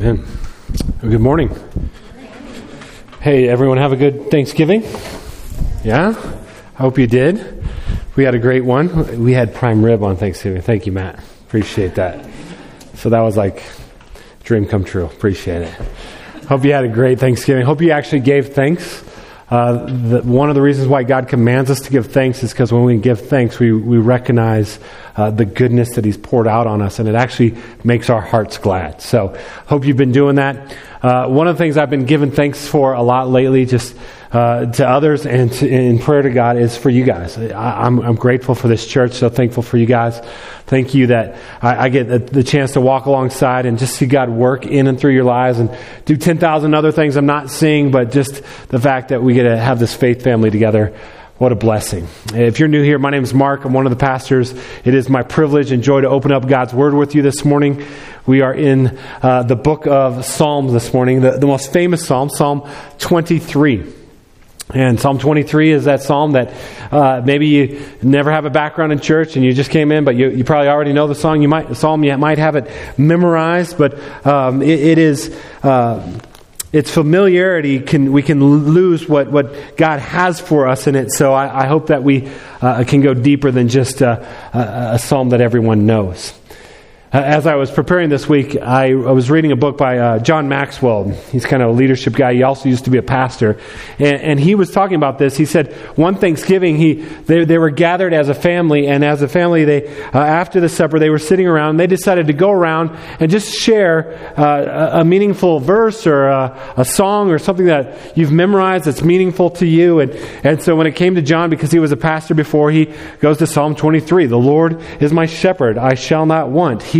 Amen. Good morning. Hey, everyone, have a good Thanksgiving? Yeah? I hope you did. We had a great one. We had prime rib on Thanksgiving. Thank you, Matt. Appreciate that. So that was like dream come true. Appreciate it. Hope you had a great Thanksgiving. Hope you actually gave thanks. Uh, the, one of the reasons why God commands us to give thanks is because when we give thanks, we, we recognize uh, the goodness that He's poured out on us, and it actually makes our hearts glad. So, hope you've been doing that. Uh, one of the things I've been giving thanks for a lot lately, just uh, to others and to, in prayer to God, is for you guys. I, am grateful for this church, so thankful for you guys. Thank you that I, I get the, the, chance to walk alongside and just see God work in and through your lives and do 10,000 other things I'm not seeing, but just the fact that we get to have this faith family together. What a blessing. If you're new here, my name is Mark. I'm one of the pastors. It is my privilege and joy to open up God's Word with you this morning. We are in uh, the book of Psalms this morning, the, the most famous Psalm, Psalm 23. And Psalm 23 is that psalm that uh, maybe you never have a background in church and you just came in, but you, you probably already know the song. You might the psalm you might have it memorized, but um, it, it is uh, its familiarity can we can lose what, what God has for us in it. So I, I hope that we uh, can go deeper than just a, a, a psalm that everyone knows. Uh, as I was preparing this week, I, I was reading a book by uh, John Maxwell. He's kind of a leadership guy. He also used to be a pastor. And, and he was talking about this. He said one Thanksgiving, he, they, they were gathered as a family, and as a family, they, uh, after the supper, they were sitting around, and they decided to go around and just share uh, a, a, meaningful verse or a, a, song or something that you've memorized that's meaningful to you. And, and so when it came to John, because he was a pastor before, he goes to Psalm 23. The Lord is my shepherd. I shall not want. He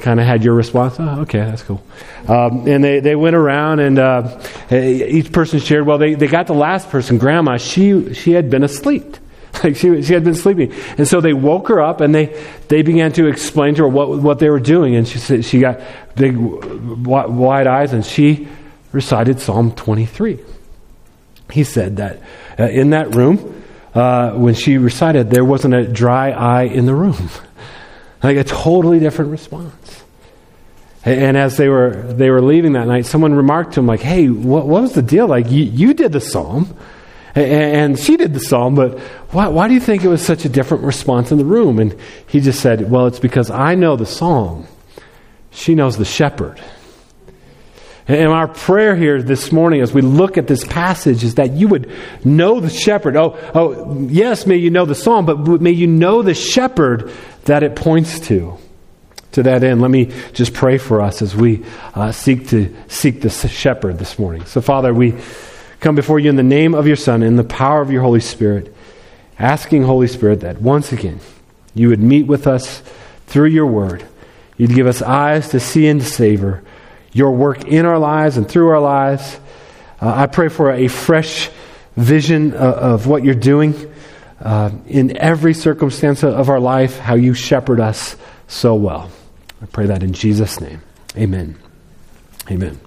kind of had your response. Oh, okay, that's cool. Um, and they, they went around, and uh, each person shared. Well, they, they got the last person, Grandma. She she had been asleep. Like she, she had been sleeping, and so they woke her up, and they, they began to explain to her what what they were doing. And she said she got big wide eyes, and she recited Psalm twenty three. He said that uh, in that room, uh, when she recited, there wasn't a dry eye in the room. Like a totally different response. And as they were they were leaving that night, someone remarked to him like, "Hey, what, what was the deal? Like you, you did the psalm, and she did the psalm, but why, why do you think it was such a different response in the room?" And he just said, "Well, it's because I know the psalm. She knows the shepherd." And our prayer here this morning as we look at this passage is that you would know the shepherd. Oh, oh, yes, may you know the psalm, but may you know the shepherd that it points to. To that end, let me just pray for us as we uh, seek to seek the shepherd this morning. So, Father, we come before you in the name of your Son, in the power of your Holy Spirit, asking, Holy Spirit, that once again you would meet with us through your word. You'd give us eyes to see and to savor your work in our lives and through our lives. Uh, I pray for a fresh vision of, of what you're doing uh, in every circumstance of our life, how you shepherd us so well. I pray that in Jesus' name. Amen. Amen.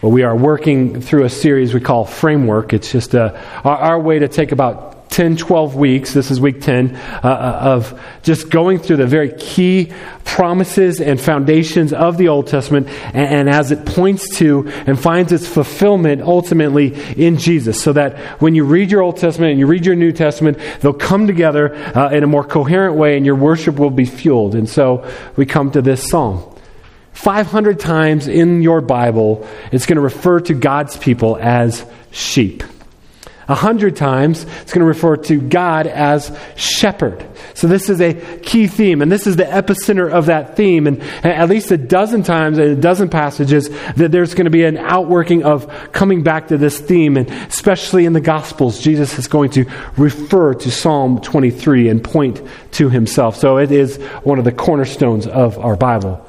Well, we are working through a series we call Framework. It's just a, our, our way to take about 10, 12 weeks, this is week 10, uh, uh, of just going through the very key promises and foundations of the Old Testament and, and, as it points to and finds its fulfillment ultimately in Jesus. So that when you read your Old Testament and you read your New Testament, they'll come together uh, in a more coherent way and your worship will be fueled. And so we come to this psalm. 500 times in your Bible, it's going to refer to God's people as sheep. A hundred times, it's going to refer to God as shepherd. So this is a key theme, and this is the epicenter of that theme. And at least a dozen times in a dozen passages, that there's going to be an outworking of coming back to this theme, and especially in the Gospels, Jesus is going to refer to Psalm 23 and point to himself. So it is one of the cornerstones of our Bible.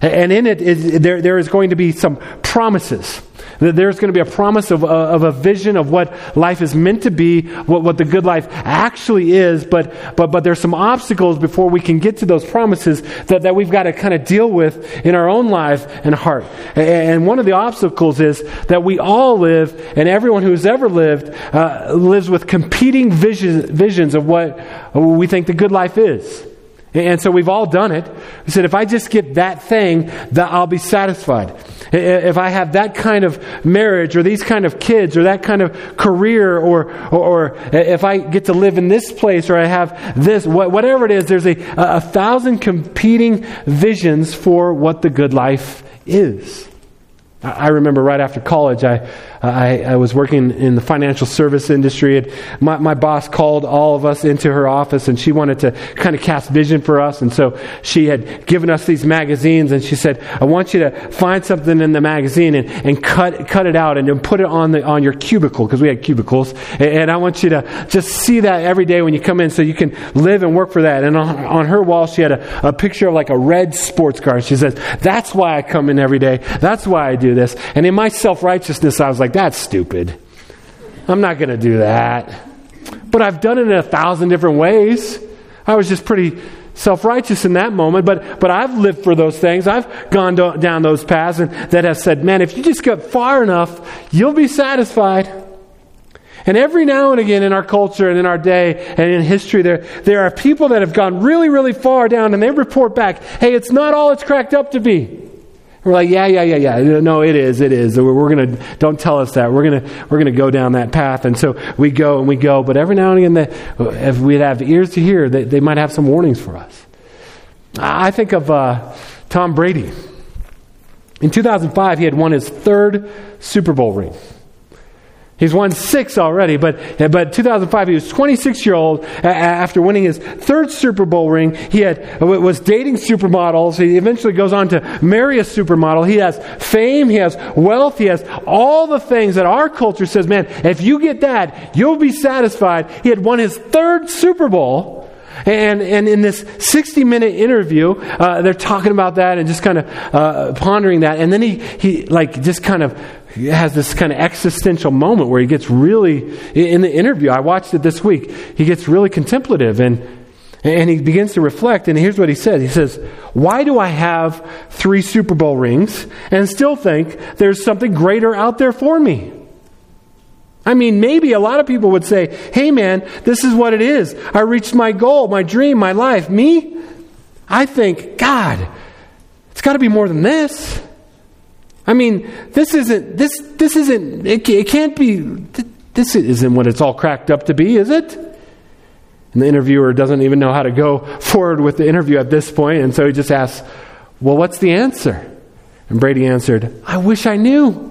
And in it, there, there is going to be some promises That there's going to be a promise of, uh, of a vision of what life is meant to be, what, what the good life actually is, but, but, but there's some obstacles before we can get to those promises that, that we've got to kind of deal with in our own life and heart. And one of the obstacles is that we all live, and everyone who's ever lived, uh, lives with competing vision, visions of what we think the good life is. And so we've all done it. We said, if I just get that thing, that I'll be satisfied. If I have that kind of marriage or these kind of kids or that kind of career or, or, or if I get to live in this place or I have this, whatever it is, there's a, a thousand competing visions for what the good life is. I remember right after college, I, I, I, was working in the financial service industry, and my, my boss called all of us into her office, and she wanted to kind of cast vision for us. And so she had given us these magazines, and she said, "I want you to find something in the magazine and, and cut cut it out and then put it on the on your cubicle because we had cubicles, and, and, I want you to just see that every day when you come in, so you can live and work for that." And on, on her wall, she had a, a picture of like a red sports car. She says, "That's why I come in every day. That's why I do this." And in my self righteousness, I was like, that's stupid. I'm not going to do that. But I've done it in a thousand different ways. I was just pretty self righteous in that moment, but, but I've lived for those things. I've gone do, down those paths and that have said, man, if you just get far enough, you'll be satisfied. And every now and again in our culture and in our day and in history, there, there are people that have gone really, really far down and they report back, hey, it's not all it's cracked up to be. We're like, yeah, yeah, yeah, yeah. No, it is, it is. We're, we're gonna. Don't tell us that. We're gonna, we're gonna go down that path. And so we go and we go. But every now and again, the, if we have ears to hear, they, they might have some warnings for us. I think of uh, Tom Brady. In 2005, he had won his third Super Bowl ring. He's won six already, but, but 2005, he was 26 year old after winning his third Super Bowl ring. He had, was dating supermodels. He eventually goes on to marry a supermodel. He has fame, he has wealth, he has all the things that our culture says, man, if you get that, you'll be satisfied. He had won his third Super Bowl. And, and in this 60 minute interview, uh, they're talking about that and just kind of uh, pondering that. And then he, he like just kind of has this kind of existential moment where he gets really, in the interview, I watched it this week, he gets really contemplative and, and he begins to reflect. And here's what he says He says, Why do I have three Super Bowl rings and still think there's something greater out there for me? I mean, maybe a lot of people would say, Hey man, this is what it is. I reached my goal, my dream, my life. Me? I think, God, it's got to be more than this. I mean, this isn't, this, this isn't, it, it can't be, this isn't what it's all cracked up to be, is it? And the interviewer doesn't even know how to go forward with the interview at this point, and so he just asks, Well, what's the answer? And Brady answered, I wish I knew.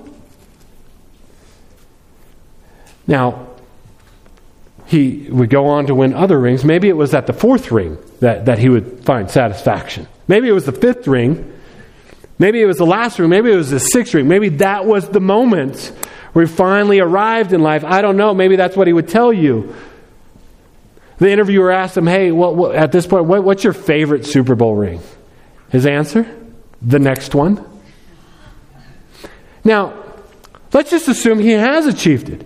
Now, he would go on to win other rings. Maybe it was at the fourth ring that, that he would find satisfaction. Maybe it was the fifth ring Maybe it was the last ring. Maybe it was the sixth ring. Maybe that was the moment where he finally arrived in life. I don't know. Maybe that's what he would tell you. The interviewer asked him, Hey, what, what, at this point, what, what's your favorite Super Bowl ring? His answer? The next one. Now, let's just assume he has achieved it.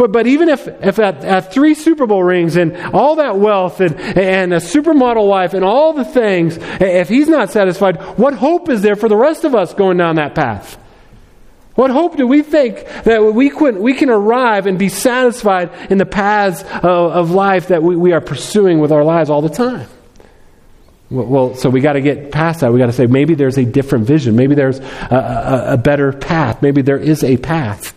But, but even if, if at, at three Super Bowl rings and all that wealth and, and a supermodel wife and all the things, if he's not satisfied, what hope is there for the rest of us going down that path? What hope do we think that we can, we can arrive and be satisfied in the paths of, of life that we, we are pursuing with our lives all the time? Well, so we got to get past that. We got to say maybe there's a different vision. Maybe there's a, a, a better path. Maybe there is a path.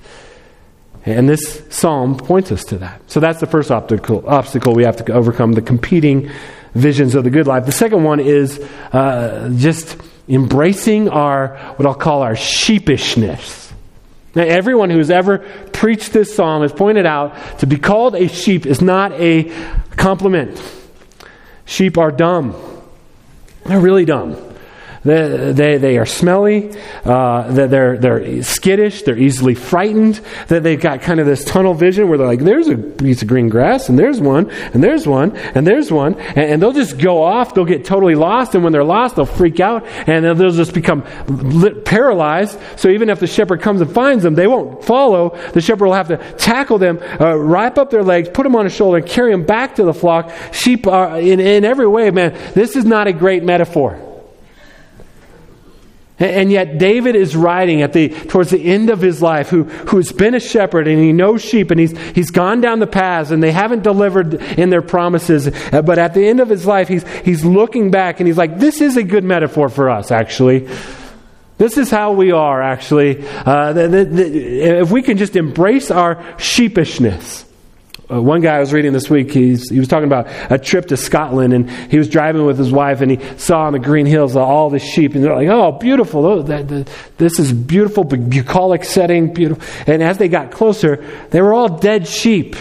And this psalm points us to that. So that's the first obstacle, obstacle we have to overcome the competing visions of the good life. The second one is uh, just embracing our, what I'll call our sheepishness. Now, everyone who's ever preached this psalm has pointed out to be called a sheep is not a compliment. Sheep are dumb. They're really dumb. They, they, are smelly. Uh, they're, they're skittish. They're easily frightened. That they've got kind of this tunnel vision where they're like, there's a piece of green grass, and there's one, and there's one, and there's one. And, and they'll just go off. They'll get totally lost. And when they're lost, they'll freak out. And they'll just become lit, paralyzed. So even if the shepherd comes and finds them, they won't follow. The shepherd will have to tackle them, uh, wrap up their legs, put them on his shoulder, and carry them back to the flock. Sheep are, in, in every way, man, this is not a great metaphor. And yet David is writing at the towards the end of his life, who who's been a shepherd and he knows sheep and he's he's gone down the paths and they haven't delivered in their promises. Uh, but at the end of his life, he's he's looking back and he's like, this is a good metaphor for us, actually. This is how we are, actually. Uh, the, the, the, if we can just embrace our sheepishness. Uh, one guy I was reading this week, he's, he was talking about a trip to Scotland, and he was driving with his wife, and he saw on the green hills all the sheep, and they're like, "Oh, beautiful! Oh, that, that, this is beautiful, bucolic setting, beautiful." And as they got closer, they were all dead sheep.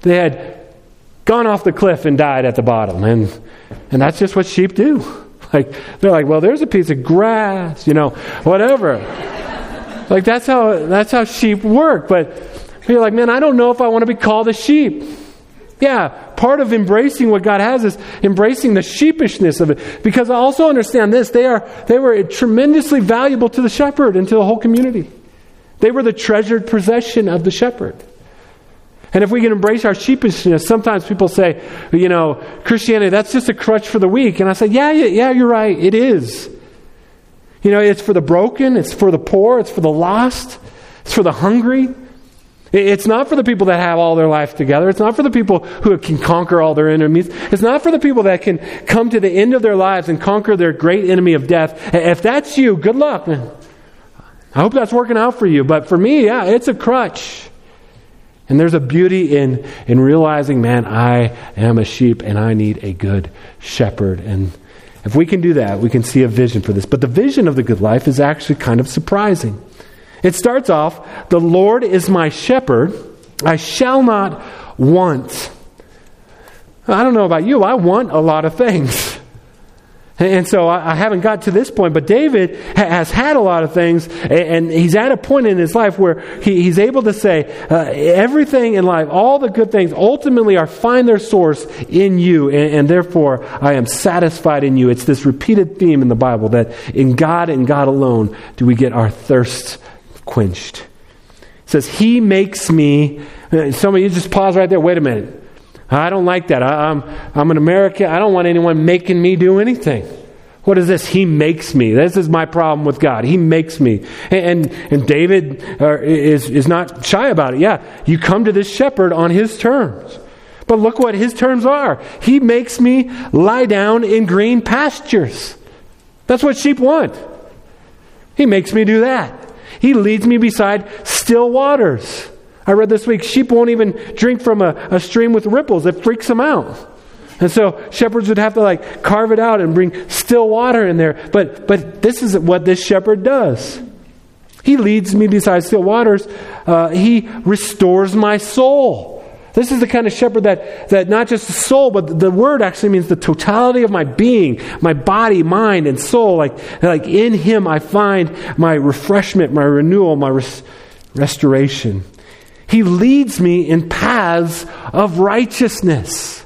They had gone off the cliff and died at the bottom, and and that's just what sheep do. Like they're like, "Well, there's a piece of grass, you know, whatever." like that's how that's how sheep work, but you're like, man, I don't know if I want to be called a sheep. Yeah, part of embracing what God has is embracing the sheepishness of it. Because I also understand this they, are, they were tremendously valuable to the shepherd and to the whole community. They were the treasured possession of the shepherd. And if we can embrace our sheepishness, sometimes people say, you know, Christianity, that's just a crutch for the weak. And I say, yeah, yeah, yeah, you're right. It is. You know, it's for the broken, it's for the poor, it's for the lost, it's for the hungry. It's not for the people that have all their life together. It's not for the people who can conquer all their enemies. It's not for the people that can come to the end of their lives and conquer their great enemy of death. If that's you, good luck. I hope that's working out for you. But for me, yeah, it's a crutch. And there's a beauty in, in realizing, man, I am a sheep and I need a good shepherd. And if we can do that, we can see a vision for this. But the vision of the good life is actually kind of surprising. It starts off The Lord is my shepherd, I shall not want. I don't know about you, I want a lot of things. And so I haven't got to this point, but David has had a lot of things, and he's at a point in his life where he's able to say, uh, everything in life, all the good things, ultimately are find their source in you, and, therefore I am satisfied in you. It's this repeated theme in the Bible that in God and God alone do we get our thirst quenched. It says, He makes me. Uh, some of you just pause right there. Wait a minute. I don't like that. I, am I'm, I'm an American. I don't want anyone making me do anything. What is this? He makes me. This is my problem with God. He makes me. And, and, and David uh, is, is not shy about it. Yeah, you come to this shepherd on his terms. But look what his terms are. He makes me lie down in green pastures. That's what sheep want. He makes me do that. He leads me beside still waters. I read this week sheep won't even drink from a, a stream with ripples, it freaks them out. And so shepherds would have to like carve it out and bring still water in there. But but this is what this shepherd does. He leads me beside still waters. Uh, he restores my soul. This is the kind of shepherd that, that not just the soul, but the word actually means the totality of my being, my body, mind, and soul. Like, like in him I find my refreshment, my renewal, my res- restoration. He leads me in paths of righteousness.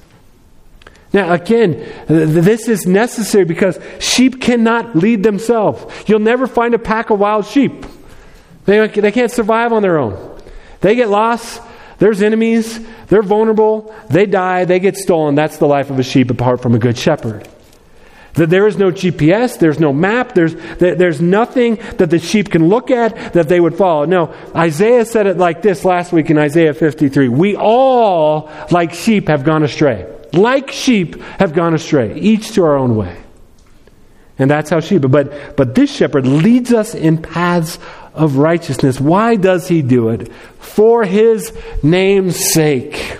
Now, again, this is necessary because sheep cannot lead themselves. You'll never find a pack of wild sheep. They, they can't survive on their own. They get lost, there's enemies, they're vulnerable, they die, they get stolen. That's the life of a sheep apart from a good shepherd. That there is no GPS, there's no map, there's, there's nothing that the sheep can look at that they would follow. No, Isaiah said it like this last week in Isaiah 53. We all, like sheep, have gone astray. Like sheep, have gone astray, each to our own way. And that's how sheep. But, but this shepherd leads us in paths of righteousness. Why does he do it? For his name's sake.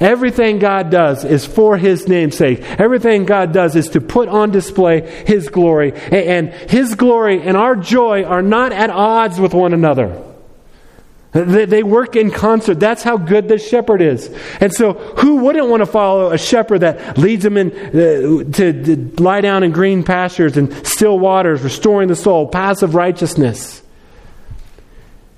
Everything God does is for His name's sake. Everything God does is to put on display His glory. And His glory and our joy are not at odds with one another. They, work in concert. That's how good the shepherd is. And so, who wouldn't want to follow a shepherd that leads them in uh, to, to lie down in green pastures and still waters, restoring the soul, of righteousness?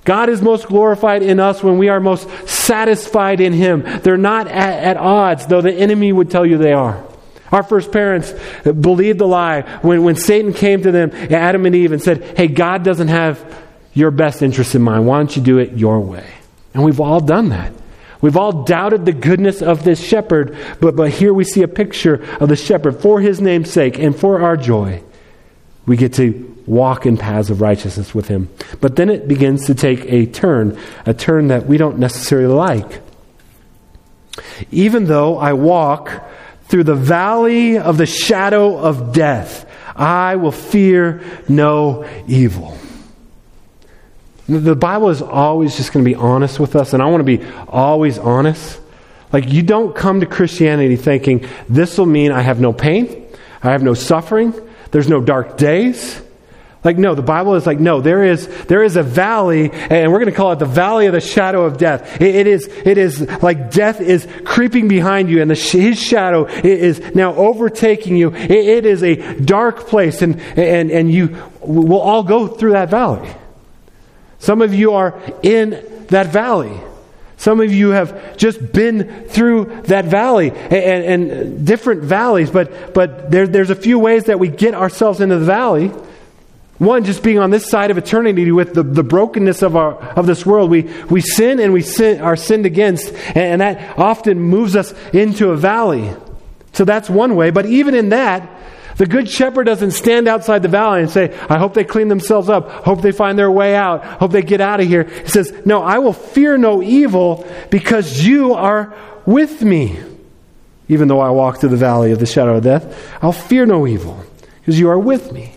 God is most glorified in us when we are most satisfied in Him. They're not at, at, odds, though the enemy would tell you they are. Our first parents believed the lie when, when Satan came to them, Adam and Eve, and said, Hey, God doesn't have your best interest in mind. Why don't you do it your way? And we've all done that. We've all doubted the goodness of this shepherd, but, but here we see a picture of the shepherd for his name's sake and for our joy. We get to walk in paths of righteousness with him. But then it begins to take a turn, a turn that we don't necessarily like. Even though I walk through the valley of the shadow of death, I will fear no evil. The Bible is always just going to be honest with us, and I want to be always honest. Like, you don't come to Christianity thinking, this will mean I have no pain, I have no suffering, there's no dark days. Like, no, the Bible is like, no, there is, there is a valley, and we're going to call it the valley of the shadow of death. it, it is, it is like death is creeping behind you, and the, his shadow is now overtaking you. It, it is a dark place, and, and, and you will all go through that valley. Some of you are in that valley. Some of you have just been through that valley and, and different valleys, but, but there, there's a few ways that we get ourselves into the valley. One, just being on this side of eternity with the, the brokenness of, our, of this world. We, we sin and we sin, are sinned against, and, and that often moves us into a valley. So that's one way. But even in that, the good shepherd doesn't stand outside the valley and say, I hope they clean themselves up, hope they find their way out, hope they get out of here. He says, No, I will fear no evil because you are with me. Even though I walk through the valley of the shadow of death, I'll fear no evil because you are with me.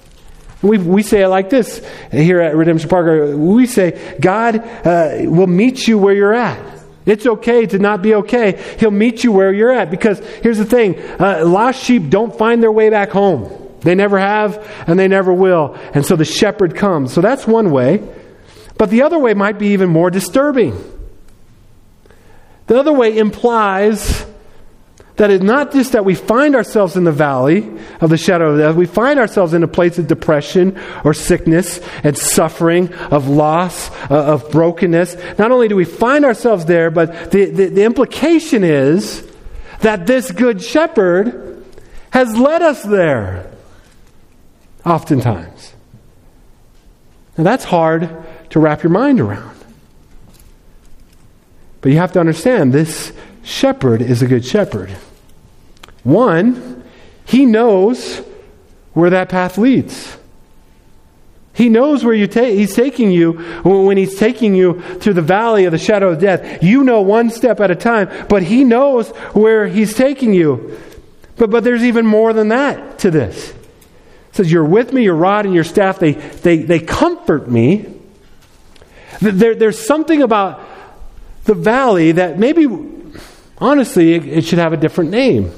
We, we say it like this here at Redemption Park. We say, God uh, will meet you where you're at. It's okay to not be okay. He'll meet you where you're at. Because here's the thing uh, lost sheep don't find their way back home. They never have, and they never will. And so the shepherd comes. So that's one way. But the other way might be even more disturbing. The other way implies that it's not just that we find ourselves in the valley of the shadow of death, we find ourselves in a place of depression or sickness and suffering, of loss, uh, of brokenness. Not only do we find ourselves there, but the, the, the implication is that this good shepherd has led us there, oftentimes. Now that's hard to wrap your mind around. But you have to understand this shepherd is a good shepherd. One, he knows where that path leads. He knows where you ta- he's taking you when he's taking you through the valley of the shadow of death. You know one step at a time, but he knows where he's taking you. But, but there's even more than that to this. It says, You're with me, your rod and your staff, they, they, they comfort me. There, there's something about the valley that maybe, honestly, it, it should have a different name.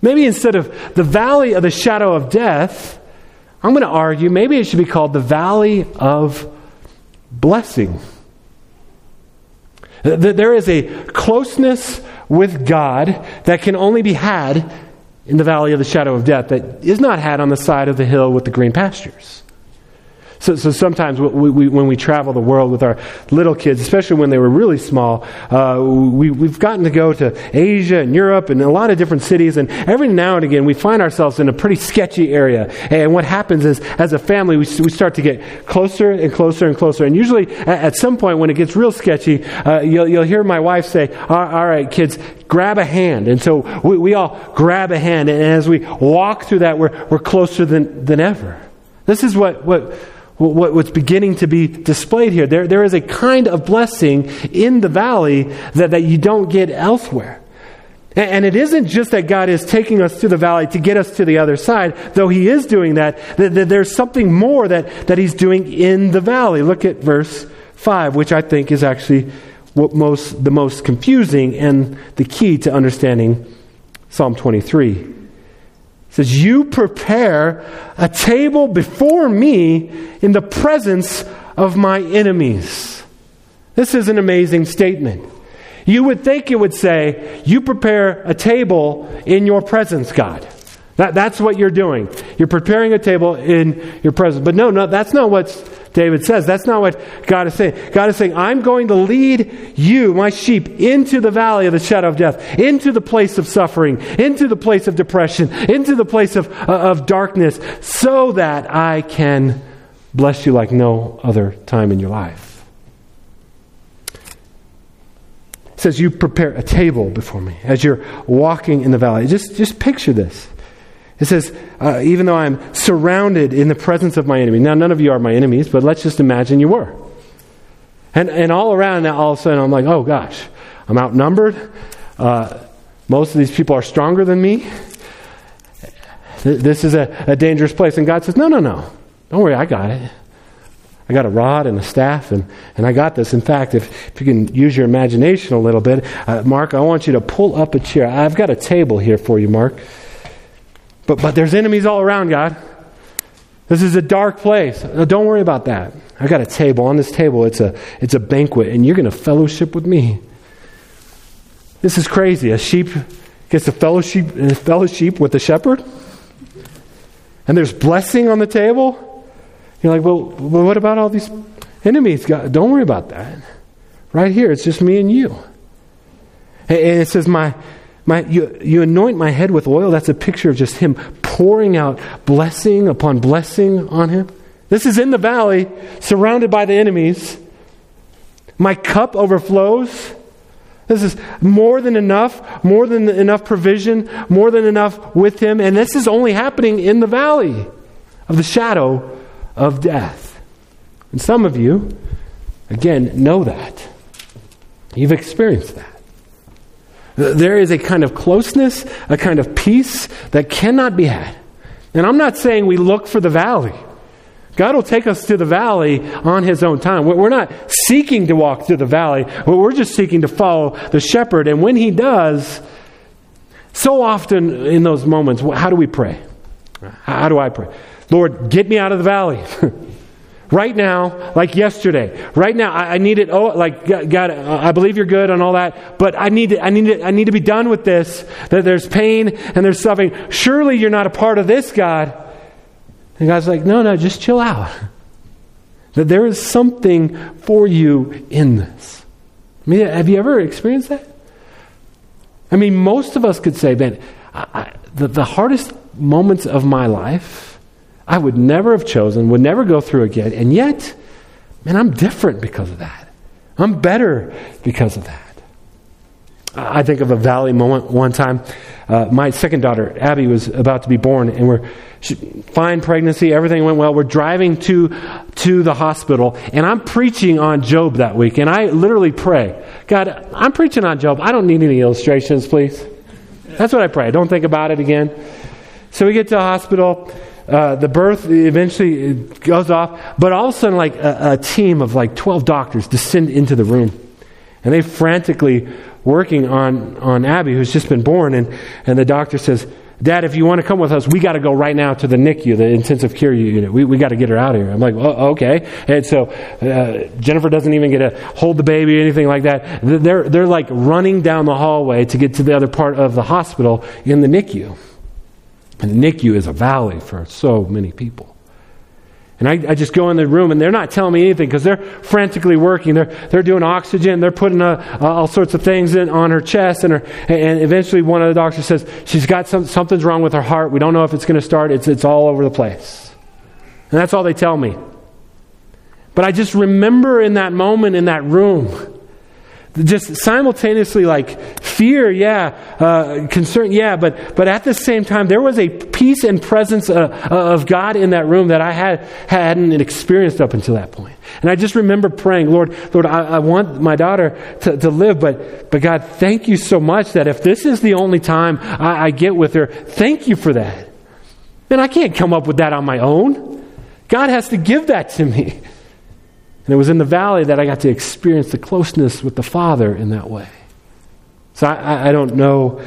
Maybe instead of the valley of the shadow of death, I'm going to argue maybe it should be called the valley of blessing. There is a closeness with God that can only be had in the valley of the shadow of death that is not had on the side of the hill with the green pastures. So, so sometimes we, we, when we travel the world with our little kids, especially when they were really small, uh, we, we've gotten to go to Asia and Europe and a lot of different cities. And every now and again, we find ourselves in a pretty sketchy area. And what happens is, as a family, we, we start to get closer and closer and closer. And usually, at, at some point, when it gets real sketchy, uh, you'll, you'll hear my wife say, all right, kids, grab a hand. And so we, we all grab a hand. And as we walk through that, we're, we're closer than, than ever. This is what, what what's beginning to be displayed here. There, there is a kind of blessing in the valley that, that you don't get elsewhere. And, it isn't just that God is taking us through the valley to get us to the other side, though He is doing that, that, that there's something more that, that He's doing in the valley. Look at verse 5, which I think is actually what most, the most confusing and the key to understanding Psalm 23 says, You prepare a table before me in the presence of my enemies. This is an amazing statement. You would think it would say, You prepare a table in your presence, God. That, that's what you're doing. You're preparing a table in your presence. But no, no, that's not what David says. That's not what God is saying. God is saying, I'm going to lead you, my sheep, into the valley of the shadow of death, into the place of suffering, into the place of depression, into the place of, uh, of darkness, so that I can bless you like no other time in your life. It says, You prepare a table before me as you're walking in the valley. Just, just picture this. It says, uh, even though I'm surrounded in the presence of my enemy. Now, none of you are my enemies, but let's just imagine you were. And, and all around now, all of a sudden, I'm like, oh gosh, I'm outnumbered. Uh, most of these people are stronger than me. This is a, a dangerous place. And God says, no, no, no. Don't worry, I got it. I got a rod and a staff, and, and I got this. In fact, if, if you can use your imagination a little bit, uh, Mark, I want you to pull up a chair. I've got a table here for you, Mark. But, but there's enemies all around, God. This is a dark place. don't worry about that. I got a table. On this table, it's a, it's a banquet, and you're going to fellowship with me. This is crazy. A sheep gets a fellowship, fellowship with the shepherd, and there's blessing on the table. You're like, well, well what about all these enemies? God, don't worry about that. Right here, it's just me and you. And it says, My my, you, you anoint my head with oil. That's a picture of just him pouring out blessing upon blessing on him. This is in the valley, surrounded by the enemies. My cup overflows. This is more than enough, more than enough provision, more than enough with him. And this is only happening in the valley of the shadow of death. And some of you, again, know that. You've experienced that. There is a kind of closeness, a kind of peace that cannot be had. And I'm not saying we look for the valley. God will take us to the valley on His own time. We're not seeking to walk through the valley, we're just seeking to follow the shepherd. And when He does, so often in those moments, how do we pray? How do I pray? Lord, get me out of the valley. Right now, like yesterday. Right now, I, I need it. Oh, like God, uh, I believe you're good and all that, but I need, to, I need, I need to be done with this. That there's pain and there's suffering. Surely you're not a part of this, God. And God's like, no, no, just chill out. That there is something for you in this. I mean, have you ever experienced that? I mean, most of us could say, man, I, I, the, the hardest moments of my life I would never have chosen, would never go through again. And yet, man, I'm different because of that. I'm better because of that. I think of a valley moment one time. Uh, my second daughter, Abby, was about to be born, and we're she, fine pregnancy, everything went well. We're driving to to the hospital, and I'm preaching on Job that week, and I literally pray, God, I'm preaching on Job. I don't need any illustrations, please. That's what I pray. Don't think about it again. So we get to the hospital. Uh, the birth eventually goes off, but all of a sudden, like a, a, team of like 12 doctors descend into the room. And they frantically working on, on Abby, who's just been born. And, and the doctor says, Dad, if you want to come with us, we got to go right now to the NICU, the intensive care unit. We, we got to get her out of here. I'm like, oh, okay. And so uh, Jennifer doesn't even get to hold the baby or anything like that. They're, they're like running down the hallway to get to the other part of the hospital in the NICU. And NICU is a valley for so many people. And I, I, just go in the room and they're not telling me anything because they're frantically working. They're, they're doing oxygen. They're putting a, uh, uh, all sorts of things in, on her chest. And, her, and eventually one of the doctors says, she's got some, something's wrong with her heart. We don't know if it's going to start. It's, it's all over the place. And that's all they tell me. But I just remember in that moment in that room, just simultaneously like fear yeah uh, concern yeah but but at the same time there was a peace and presence uh, uh, of god in that room that i had hadn't experienced up until that point. And i just remember praying lord lord i, I want my daughter to, to live but but god thank you so much that if this is the only time I, I get with her thank you for that. And i can't come up with that on my own. God has to give that to me and it was in the valley that I got to experience the closeness with the Father in that way. So I, I don't know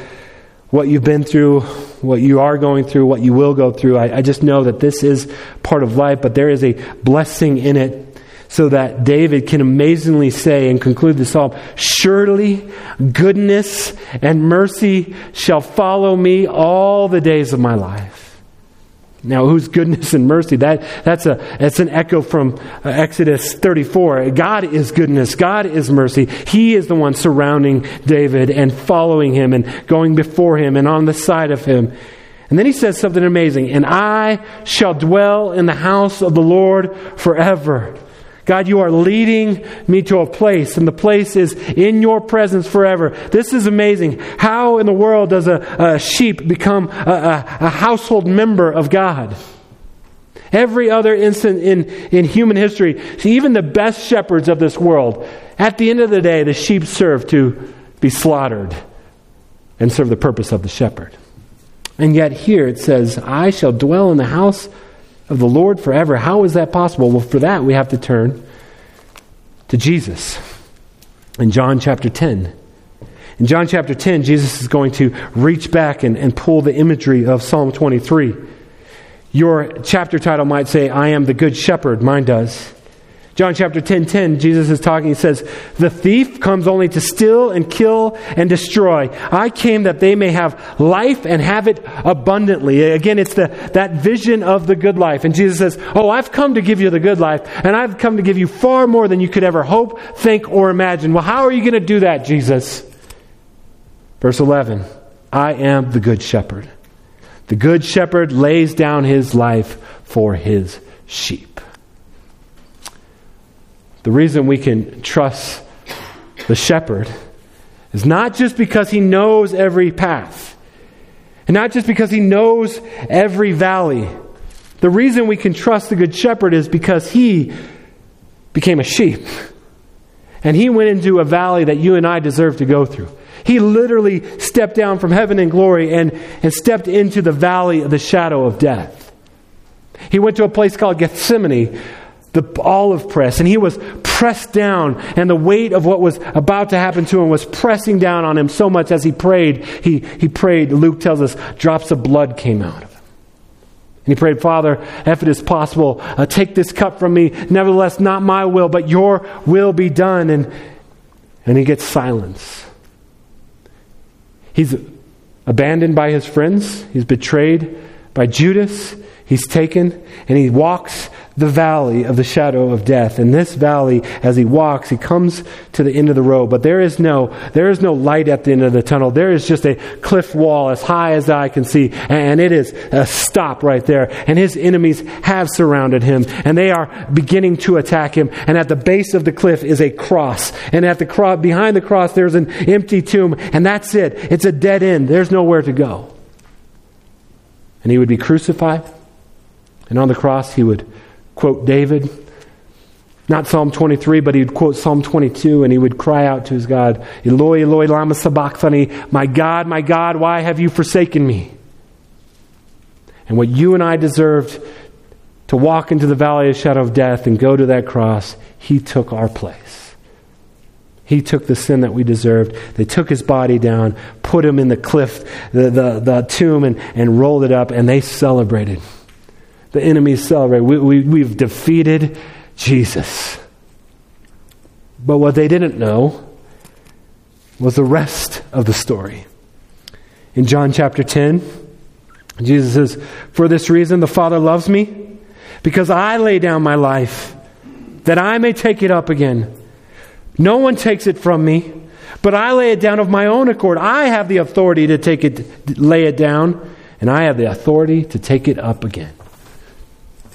what you've been through, what you are going through, what you will go through. I, I just know that this is part of life, but there is a blessing in it so that David can amazingly say and conclude the psalm Surely goodness and mercy shall follow me all the days of my life. Now, whose goodness and mercy? That, that's, a, that's an echo from uh, Exodus 34. God is goodness. God is mercy. He is the one surrounding David and following him and going before him and on the side of him. And then he says something amazing. And I shall dwell in the house of the Lord forever. God, you are leading me to a place, and the place is in your presence forever. This is amazing. How in the world does a, a sheep become a, a, a household member of God? Every other instant in, in human history, even the best shepherds of this world, at the end of the day, the sheep serve to be slaughtered and serve the purpose of the shepherd. And yet here it says, I shall dwell in the house of the Lord forever. How is that possible? Well, for that, we have to turn to Jesus in John chapter 10. In John chapter 10, Jesus is going to reach back and, and pull the imagery of Psalm 23. Your chapter title might say, I am the good shepherd. Mine does. John chapter 10 10, Jesus is talking. He says, The thief comes only to steal and kill and destroy. I came that they may have life and have it abundantly. Again, it's the, that vision of the good life. And Jesus says, Oh, I've come to give you the good life, and I've come to give you far more than you could ever hope, think, or imagine. Well, how are you going to do that, Jesus? Verse 11 I am the good shepherd. The good shepherd lays down his life for his sheep. The reason we can trust the shepherd is not just because he knows every path, and not just because he knows every valley. The reason we can trust the good shepherd is because he became a sheep. And he went into a valley that you and I deserve to go through. He literally stepped down from heaven and glory and, and stepped into the valley of the shadow of death. He went to a place called Gethsemane, the olive press, and he was pressed down, and the weight of what was about to happen to him was pressing down on him so much as he prayed. He, he prayed, Luke tells us, drops of blood came out of him. And he prayed, Father, if it is possible, uh, take this cup from me. Nevertheless, not my will, but your will be done. And, and he gets silence. He's abandoned by his friends, he's betrayed by Judas, he's taken, and he walks the valley of the shadow of death. In this valley, as he walks, he comes to the end of the road. But there is no, there is no light at the end of the tunnel. There is just a cliff wall as high as I can see. And it is a stop right there. And his enemies have surrounded him. And they are beginning to attack him. And at the base of the cliff is a cross. And at the cross, behind the cross, there's an empty tomb. And that's it. It's a dead end. There's nowhere to go. And he would be crucified. And on the cross, he would quote David. Not Psalm 23, but he'd quote Psalm 22 and he would cry out to his God, Eloi, Eloi, lama sabachthani, my God, my God, why have you forsaken me? And what you and I deserved to walk into the valley of shadow of death and go to that cross, he took our place. He took the sin that we deserved. They took his body down, put him in the cliff, the, the, the tomb, and, and rolled it up, and they celebrated the enemies celebrate. We, we, we've defeated Jesus. But what they didn't know was the rest of the story. In John chapter 10, Jesus says, For this reason the Father loves me, because I lay down my life, that I may take it up again. No one takes it from me, but I lay it down of my own accord. I have the authority to take it, lay it down, and I have the authority to take it up again.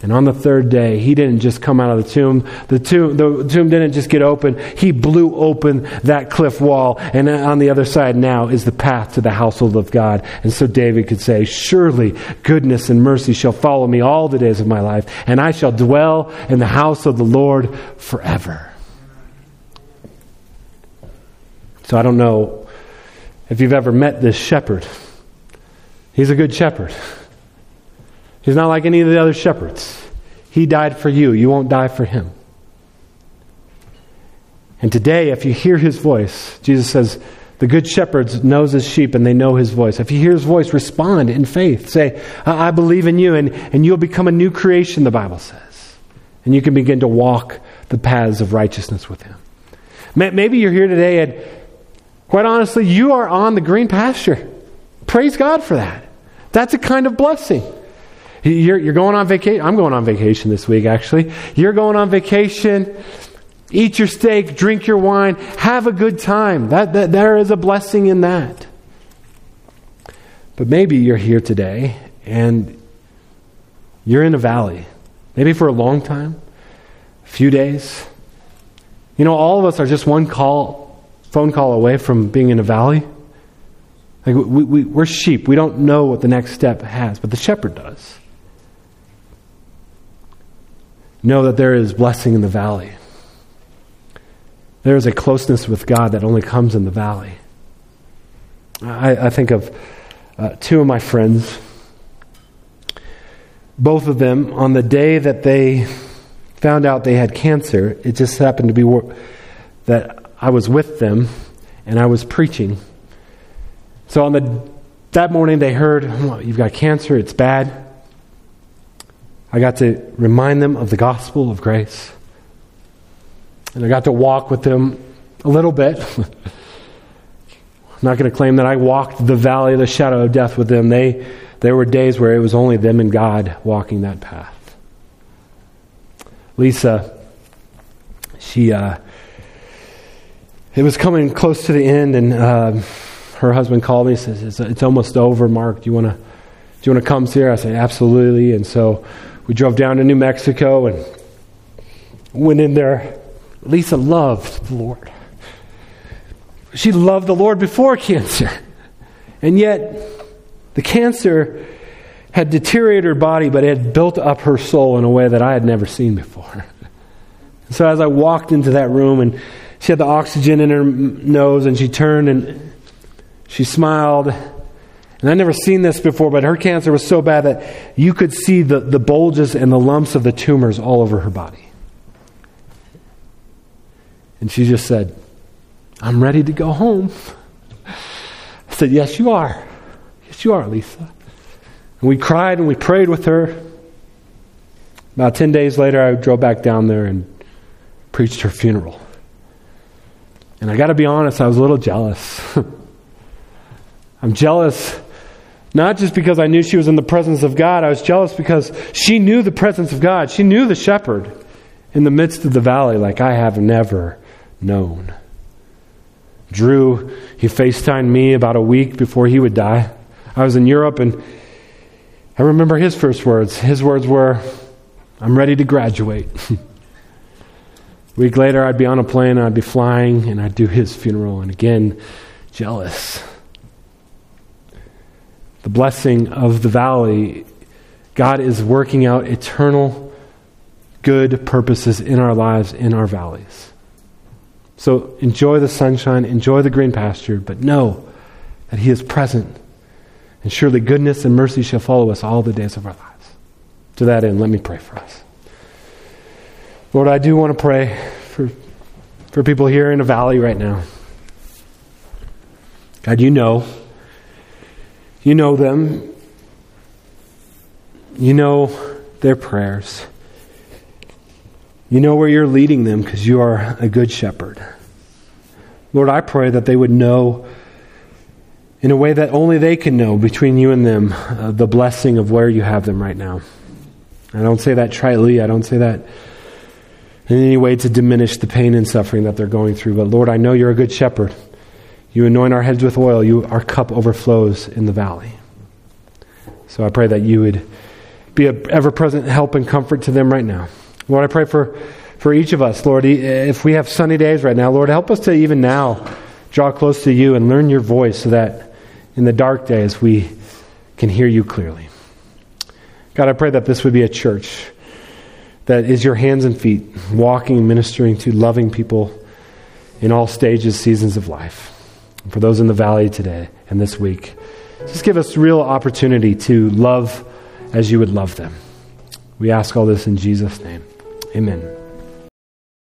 And on the third day, he didn't just come out of the tomb. The tomb, the tomb didn't just get open. He blew open that cliff wall. And on the other side now is the path to the household of God. And so David could say, Surely goodness and mercy shall follow me all the days of my life, and I shall dwell in the house of the Lord forever. So I don't know if you've ever met this shepherd. He's a good shepherd. He's not like any of the other shepherds. He died for you. You won't die for him. And today, if you hear his voice, Jesus says, the good shepherd knows his sheep and they know his voice. If you hear his voice, respond in faith. Say, I, I believe in you, and, and you'll become a new creation, the Bible says. And you can begin to walk the paths of righteousness with Him. Maybe you're here today and, quite honestly, you are on the green pasture. Praise God for that. That's a kind of blessing. You're, you're going on vacation. I'm going on vacation this week, actually. You're going on vacation. Eat your steak, drink your wine, have a good time. That, that, there is a blessing in that. But maybe you're here today and you're in a valley, maybe for a long time, a few days. You know, all of us are just one call, phone call away from being in a valley. Like we, we, we're sheep. We don't know what the next step has, but the shepherd does. Know that there is blessing in the valley. There is a closeness with God that only comes in the valley. I, I think of uh, two of my friends both of them, on the day that they found out they had cancer, it just happened to be that I was with them and I was preaching. So on the that morning they heard, "You've got cancer; it's bad." I got to remind them of the gospel of grace, and I got to walk with them a little bit. I'm not going to claim that I walked the valley of the shadow of death with them. They there were days where it was only them and God walking that path. Lisa, she, uh, it was coming close to the end, and uh, her husband called me and says, it's, it's almost over, Mark. Do you want to do you want to come here? I said, absolutely. And so we drove down to New Mexico and went in there. Lisa loved the Lord. She loved the Lord before cancer. And yet, the cancer had deteriorated her body, but it had built up her soul in a way that I had never seen before. so as I walked into that room and she had the oxygen in her nose and she turned and she smiled. And I'd never seen this before, but her cancer was so bad that you could see the, the bulges and the lumps of the tumors all over her body. And she just said, I'm ready to go home. I said, Yes, you are. Yes, you are, Lisa. And we cried and we prayed with her. About 10 days later, I drove back down there and preached her funeral. And I got to be honest, I was a little jealous. I'm jealous not just because I knew she was in the presence of God, I was jealous because she knew the presence of God. She knew the shepherd in the midst of the valley like I have never known. Drew, he FaceTimed me about a week before he would die. I was in Europe and I remember his first words. His words were, I'm ready to graduate. a week later, I'd be on a plane, I'd be flying, and I'd do his funeral. And again, jealous. The blessing of the valley, God is working out eternal good purposes in our lives, in our valleys. So enjoy the sunshine, enjoy the green pasture, but know that He is present and surely goodness and mercy shall follow us all the days of our lives. To that end, let me pray for us. Lord, I do want to pray for, for people here in a valley right now. God, you know. You know them. You know their prayers. You know where you're leading them because you are a good shepherd. Lord, I pray that they would know in a way that only they can know between you and them uh, the blessing of where you have them right now. I don't say that tritely. I don't say that in any way to diminish the pain and suffering that they're going through. But Lord, I know you're a good shepherd. You anoint our heads with oil. You, our cup overflows in the valley. So I pray that you would be an ever present help and comfort to them right now. Lord, I pray for, for each of us, Lord, if we have sunny days right now, Lord, help us to even now draw close to you and learn your voice so that in the dark days we can hear you clearly. God, I pray that this would be a church that is your hands and feet, walking, ministering to loving people in all stages, seasons of life. And for those in the valley today and this week, just give us real opportunity to love as you would love them. We ask all this in Jesus' name. Amen.